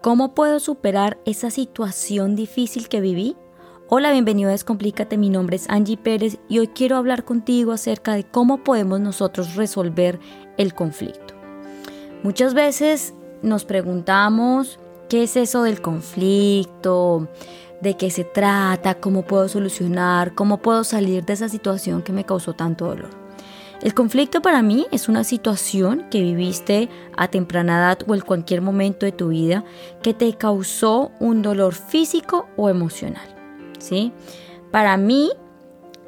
¿Cómo puedo superar esa situación difícil que viví? Hola, bienvenido a Descomplícate, mi nombre es Angie Pérez y hoy quiero hablar contigo acerca de cómo podemos nosotros resolver el conflicto. Muchas veces nos preguntamos qué es eso del conflicto, de qué se trata, cómo puedo solucionar, cómo puedo salir de esa situación que me causó tanto dolor. El conflicto para mí es una situación que viviste a temprana edad o en cualquier momento de tu vida que te causó un dolor físico o emocional. ¿sí? Para mí,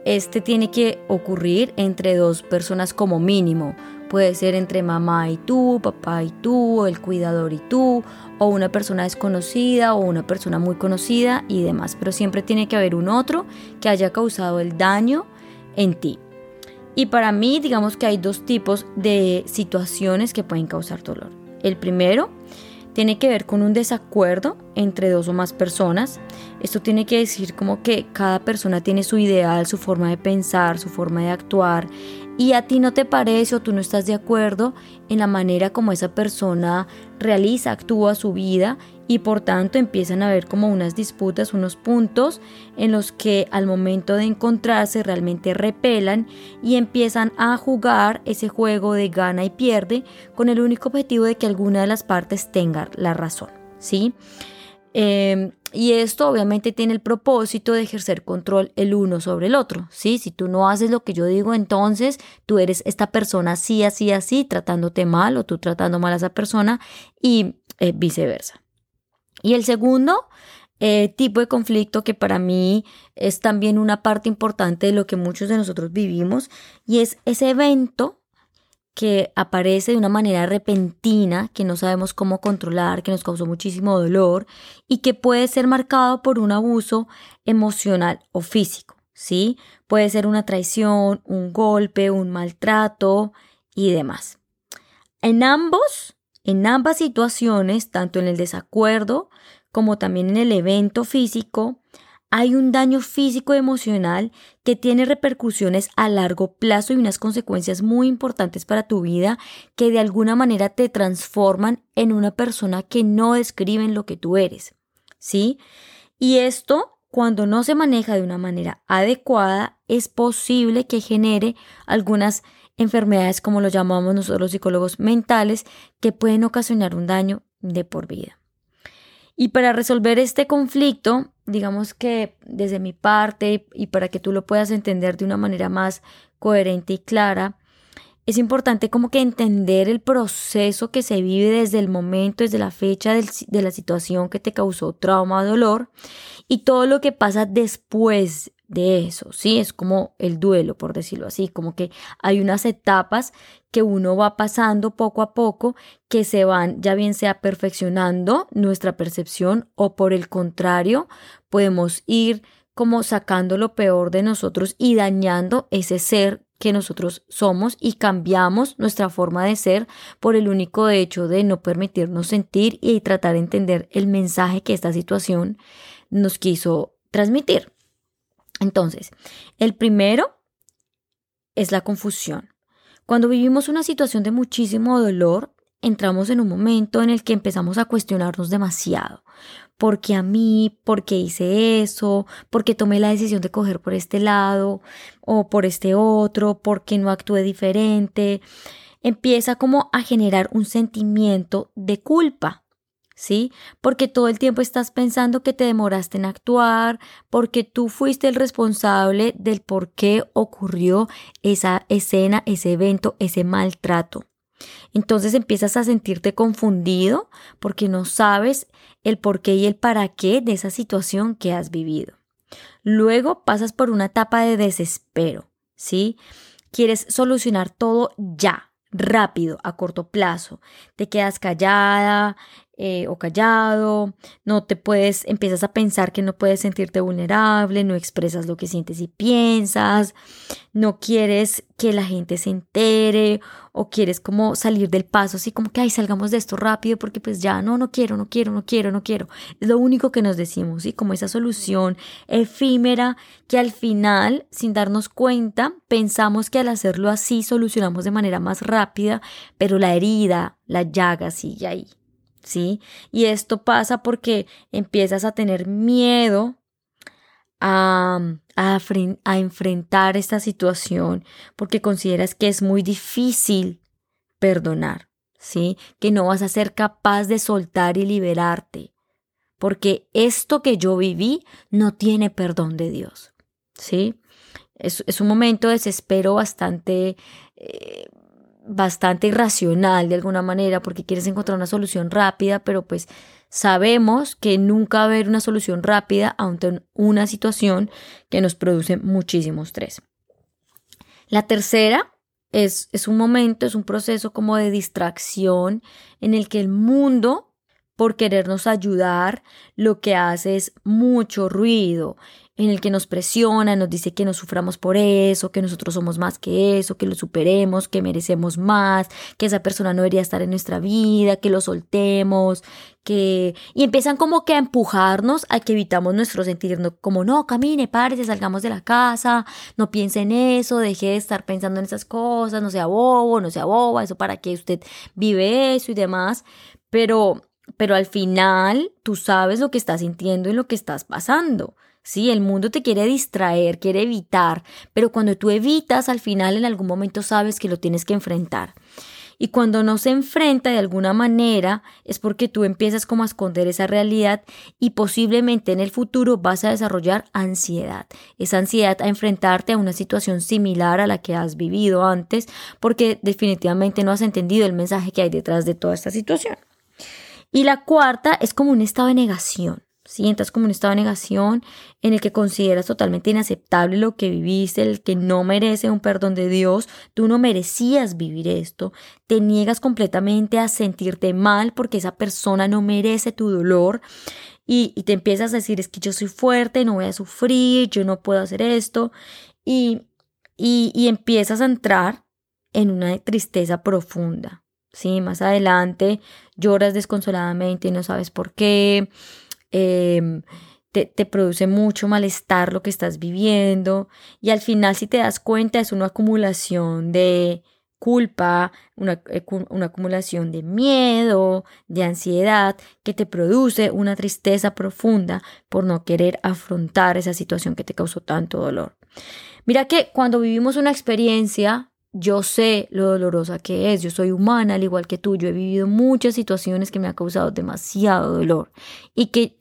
este tiene que ocurrir entre dos personas como mínimo. Puede ser entre mamá y tú, papá y tú, el cuidador y tú, o una persona desconocida o una persona muy conocida y demás. Pero siempre tiene que haber un otro que haya causado el daño en ti. Y para mí, digamos que hay dos tipos de situaciones que pueden causar dolor. El primero tiene que ver con un desacuerdo entre dos o más personas. Esto tiene que decir como que cada persona tiene su ideal, su forma de pensar, su forma de actuar y a ti no te parece o tú no estás de acuerdo en la manera como esa persona realiza, actúa su vida y por tanto empiezan a haber como unas disputas, unos puntos en los que al momento de encontrarse realmente repelan y empiezan a jugar ese juego de gana y pierde con el único objetivo de que alguna de las partes tenga la razón, ¿sí? Em, y esto obviamente tiene el propósito de ejercer control el uno sobre el otro, ¿sí? Si tú no haces lo que yo digo, entonces tú eres esta persona así, así, así, tratándote mal o tú tratando mal a esa persona y eh, viceversa. Y el segundo eh, tipo de conflicto que para mí es también una parte importante de lo que muchos de nosotros vivimos y es ese evento que aparece de una manera repentina, que no sabemos cómo controlar, que nos causó muchísimo dolor y que puede ser marcado por un abuso emocional o físico, ¿sí? Puede ser una traición, un golpe, un maltrato y demás. En ambos en ambas situaciones, tanto en el desacuerdo como también en el evento físico, hay un daño físico emocional que tiene repercusiones a largo plazo y unas consecuencias muy importantes para tu vida que de alguna manera te transforman en una persona que no describen lo que tú eres. ¿Sí? Y esto, cuando no se maneja de una manera adecuada, es posible que genere algunas enfermedades, como lo llamamos nosotros los psicólogos mentales, que pueden ocasionar un daño de por vida. Y para resolver este conflicto, digamos que desde mi parte y para que tú lo puedas entender de una manera más coherente y clara, es importante como que entender el proceso que se vive desde el momento, desde la fecha de la situación que te causó trauma o dolor y todo lo que pasa después de eso, ¿sí? Es como el duelo, por decirlo así, como que hay unas etapas que uno va pasando poco a poco que se van ya bien sea perfeccionando nuestra percepción o por el contrario podemos ir como sacando lo peor de nosotros y dañando ese ser que nosotros somos y cambiamos nuestra forma de ser por el único hecho de no permitirnos sentir y tratar de entender el mensaje que esta situación nos quiso transmitir. Entonces, el primero es la confusión. Cuando vivimos una situación de muchísimo dolor, entramos en un momento en el que empezamos a cuestionarnos demasiado. ¿Por qué a mí? ¿Por qué hice eso? ¿Por qué tomé la decisión de coger por este lado o por este otro? ¿Por qué no actué diferente? Empieza como a generar un sentimiento de culpa. ¿sí? Porque todo el tiempo estás pensando que te demoraste en actuar, porque tú fuiste el responsable del por qué ocurrió esa escena, ese evento, ese maltrato. Entonces empiezas a sentirte confundido porque no sabes el por qué y el para qué de esa situación que has vivido. Luego pasas por una etapa de desespero, ¿sí? Quieres solucionar todo ya, rápido, a corto plazo. Te quedas callada, eh, o callado, no te puedes, empiezas a pensar que no puedes sentirte vulnerable, no expresas lo que sientes y piensas, no quieres que la gente se entere o quieres como salir del paso, así como que, ay, salgamos de esto rápido porque pues ya, no, no quiero, no quiero, no quiero, no quiero. Es lo único que nos decimos, y como esa solución efímera que al final, sin darnos cuenta, pensamos que al hacerlo así solucionamos de manera más rápida, pero la herida, la llaga sigue ahí. ¿Sí? Y esto pasa porque empiezas a tener miedo a, a, enfrentar esta situación porque consideras que es muy difícil perdonar, ¿sí? Que no vas a ser capaz de soltar y liberarte, porque esto que yo viví no tiene perdón de Dios, ¿sí? Es, es un momento de desespero bastante... Eh, bastante irracional de alguna manera porque quieres encontrar una solución rápida, pero pues sabemos que nunca va a haber una solución rápida ante una situación que nos produce muchísimo estrés. La tercera es, es un momento, es un proceso como de distracción en el que el mundo, por querernos ayudar, lo que hace es mucho ruido, en el que nos presiona, nos dice que no suframos por eso, que nosotros somos más que eso, que lo superemos, que merecemos más, que esa persona no debería estar en nuestra vida, que lo soltemos, que... Y empiezan como que a empujarnos a que evitamos nuestro sentir, como no, camine, párese, salgamos de la casa, no piense en eso, deje de estar pensando en esas cosas, no sea bobo, no sea boba, eso para que usted vive eso y demás, pero... Pero al final tú sabes lo que estás sintiendo y lo que estás pasando. Sí, el mundo te quiere distraer, quiere evitar, pero cuando tú evitas, al final en algún momento sabes que lo tienes que enfrentar. Y cuando no se enfrenta de alguna manera es porque tú empiezas como a esconder esa realidad y posiblemente en el futuro vas a desarrollar ansiedad. Esa ansiedad a enfrentarte a una situación similar a la que has vivido antes porque definitivamente no has entendido el mensaje que hay detrás de toda esta situación. Y la cuarta es como un estado de negación. Sientas como un estado de negación en el que consideras totalmente inaceptable lo que viviste, el que no merece un perdón de Dios, tú no merecías vivir esto, te niegas completamente a sentirte mal porque esa persona no merece tu dolor y, y te empiezas a decir es que yo soy fuerte, no voy a sufrir, yo no puedo hacer esto y, y, y empiezas a entrar en una tristeza profunda. Sí, más adelante lloras desconsoladamente y no sabes por qué Em, te, te, produce mucho malestar lo que estás viviendo y al final si te das cuenta es una acumulación de culpa, una, eh, una, acumulación de miedo, de ansiedad, que te produce una tristeza profunda por no querer afrontar esa situación que te causó tanto dolor. Mira que cuando vivimos una experiencia, yo sé lo dolorosa que es, yo soy humana al igual que tú, yo he vivido muchas situaciones que me han causado demasiado dolor y que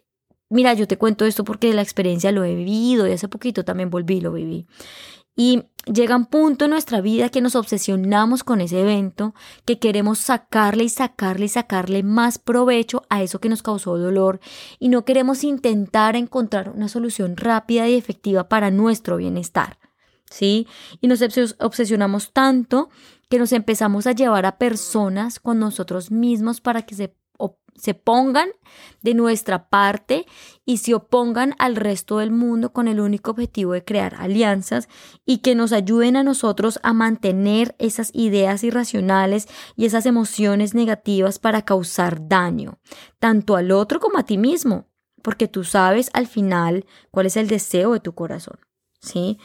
Mira, yo te cuento esto porque la experiencia lo he vivido y hace poquito también volví lo viví. Y llega un punto en nuestra vida que nos obsesionamos con ese evento, que queremos sacarle y sacarle y sacarle más provecho a eso que nos causó dolor y no queremos intentar encontrar una solución rápida y efectiva para nuestro bienestar. ¿Sí? Y nos obsesionamos tanto que nos empezamos a llevar a personas con nosotros mismos para que se se pongan de nuestra parte y se opongan al resto del mundo con el único objetivo de crear alianzas y que nos ayuden a nosotros a mantener esas ideas irracionales y esas emociones negativas para causar daño, tanto al otro como a ti mismo, porque tú sabes al final cuál es el deseo de tu corazón. ¿Sí?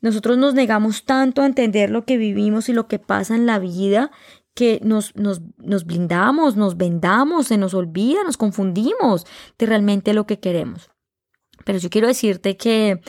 Nosotros nos negamos tanto a entender lo que vivimos y lo que pasa en la vida que nos, nos, nos blindamos, nos vendamos, se nos olvida, nos confundimos de realmente lo que queremos. Pero yo quiero decirte que,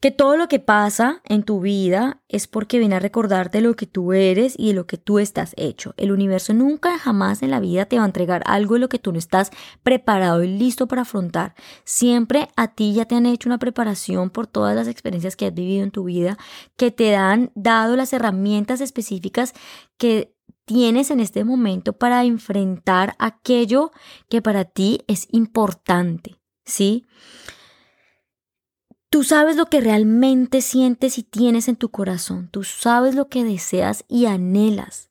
que todo lo que pasa en tu vida es porque viene a recordarte lo que tú eres y de lo que tú estás hecho. El universo nunca jamás en la vida te va a entregar algo de lo que tú no estás preparado y listo para afrontar. Siempre a ti ya te han hecho una preparación por todas las experiencias que has vivido en tu vida, que te han dado las herramientas específicas que tienes en este momento para enfrentar aquello que para ti es importante, ¿sí? Tú sabes lo que realmente sientes y tienes en tu corazón, tú sabes lo que deseas y anhelas.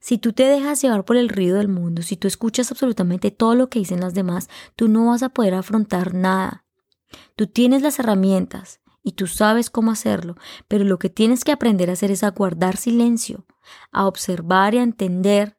Si tú te dejas llevar por el ruido del mundo, si tú escuchas absolutamente todo lo que dicen las demás, tú no vas a poder afrontar nada. Tú tienes las herramientas y tú sabes cómo hacerlo, pero lo que tienes que aprender a hacer es a guardar silencio, a observar y a entender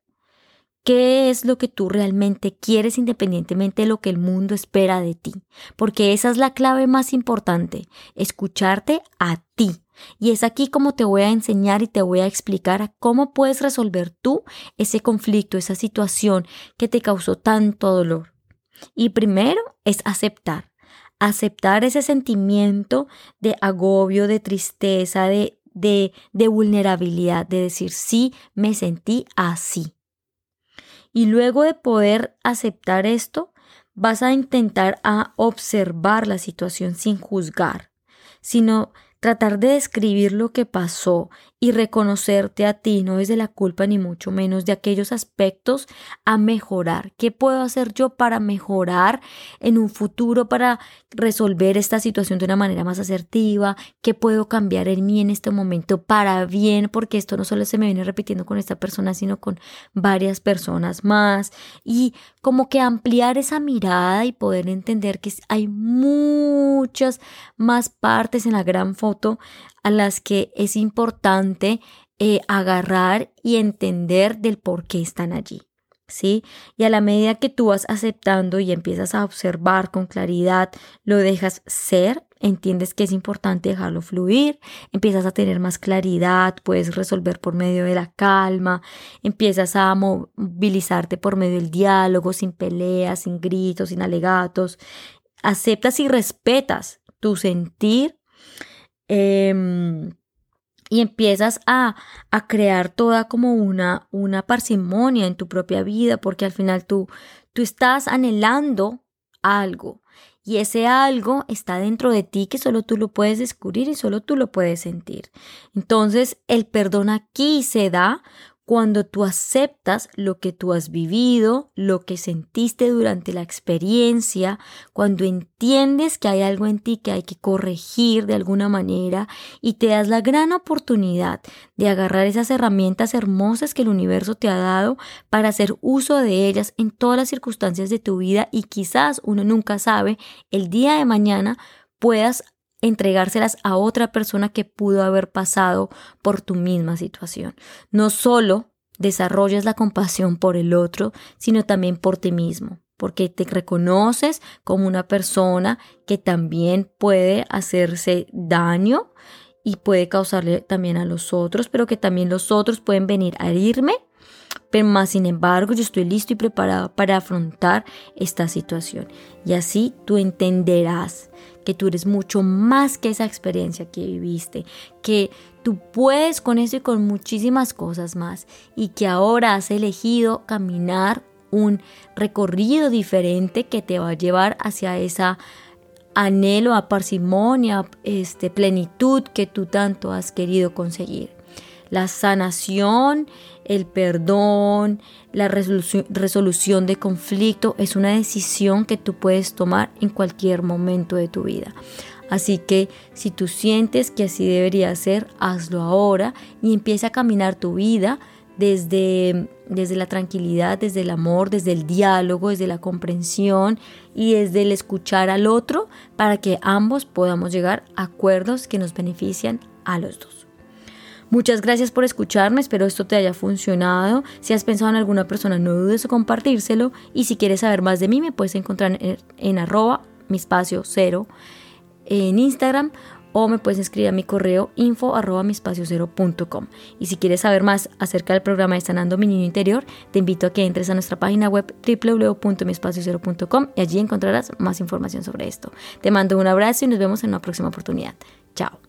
qué es lo que tú realmente quieres independientemente de lo que el mundo espera de ti, porque esa es la clave más importante, escucharte a ti, Y es aquí como te voy a enseñar y te voy a explicar cómo puedes resolver tú ese conflicto, esa situación que te causó tanto dolor. Y primero es aceptar, aceptar ese sentimiento de agobio, de tristeza, de, de, de vulnerabilidad, de decir, sí, me sentí así. Y luego de poder aceptar esto, vas a intentar a observar la situación sin juzgar, sino tratar de describir lo que pasó y reconocerte a ti, no desde la culpa ni mucho menos de aquellos aspectos a mejorar. ¿Qué puedo hacer yo para mejorar en un futuro, para resolver esta situación de una manera más asertiva? ¿Qué puedo cambiar en mí en este momento para bien? Porque esto no solo se me viene repitiendo con esta persona, sino con varias personas más. Y como que ampliar esa mirada y poder entender que hay muchas más partes en la gran foto a las que es importante eh, agarrar y entender del por qué están allí. ¿Sí? Y a la medida que tú vas aceptando y empiezas a observar con claridad, lo dejas ser, entiendes que es importante dejarlo fluir, empiezas a tener más claridad, puedes resolver por medio de la calma, empiezas a movilizarte por medio del diálogo, sin peleas, sin gritos, sin alegatos, aceptas y respetas tu sentir Em, y empiezas a, a, crear toda como una, una parsimonia en tu propia vida, porque al final tú, tú estás anhelando algo y ese algo está dentro de ti que solo tú lo puedes descubrir y solo tú lo puedes sentir. Entonces el perdón aquí se da cuando tú aceptas lo que tú has vivido, lo que sentiste durante la experiencia, cuando entiendes que hay algo en ti que hay que corregir de alguna manera y te das la gran oportunidad de agarrar esas herramientas hermosas que el universo te ha dado para hacer uso de ellas en todas las circunstancias de tu vida y quizás uno nunca sabe el día de mañana puedas entregárselas a otra persona que pudo haber pasado por tu misma situación. No solo desarrollas la compasión por el otro, sino también por ti mismo, porque te reconoces como una persona que también puede hacerse daño y puede causarle también a los otros, pero que también los otros pueden venir a herirme pero más sin embargo yo estoy listo y preparado para afrontar esta situación. Y así tú entenderás que tú eres mucho más que esa experiencia que viviste, que tú puedes con eso y con muchísimas cosas más y que ahora has elegido caminar un recorrido diferente que te va a llevar hacia esa anhelo a parsimonia, este plenitud que tú tanto has querido conseguir. La sanación, el perdón, la resolución, de conflicto es una decisión que tú puedes tomar en cualquier momento de tu vida. Así que si tú sientes que así debería ser, hazlo ahora y empieza a caminar tu vida desde, desde la tranquilidad, desde el amor, desde el diálogo, desde la comprensión y desde el escuchar al otro para que ambos podamos llegar a acuerdos que nos benefician a los dos. Muchas gracias por escucharme, espero esto te haya funcionado. Si has pensado en alguna persona, no dudes en compartírselo. Y si quieres saber más de mí, me puedes encontrar en, arroba mi espacio cero en Instagram o me puedes escribir a mi correo info arroba mi espacio cero Y si quieres saber más acerca del programa de Sanando mi Niño Interior, te invito a que entres a nuestra página web www.miespaciocero.com y allí encontrarás más información sobre esto. Te mando un abrazo y nos vemos en una próxima oportunidad. Chao.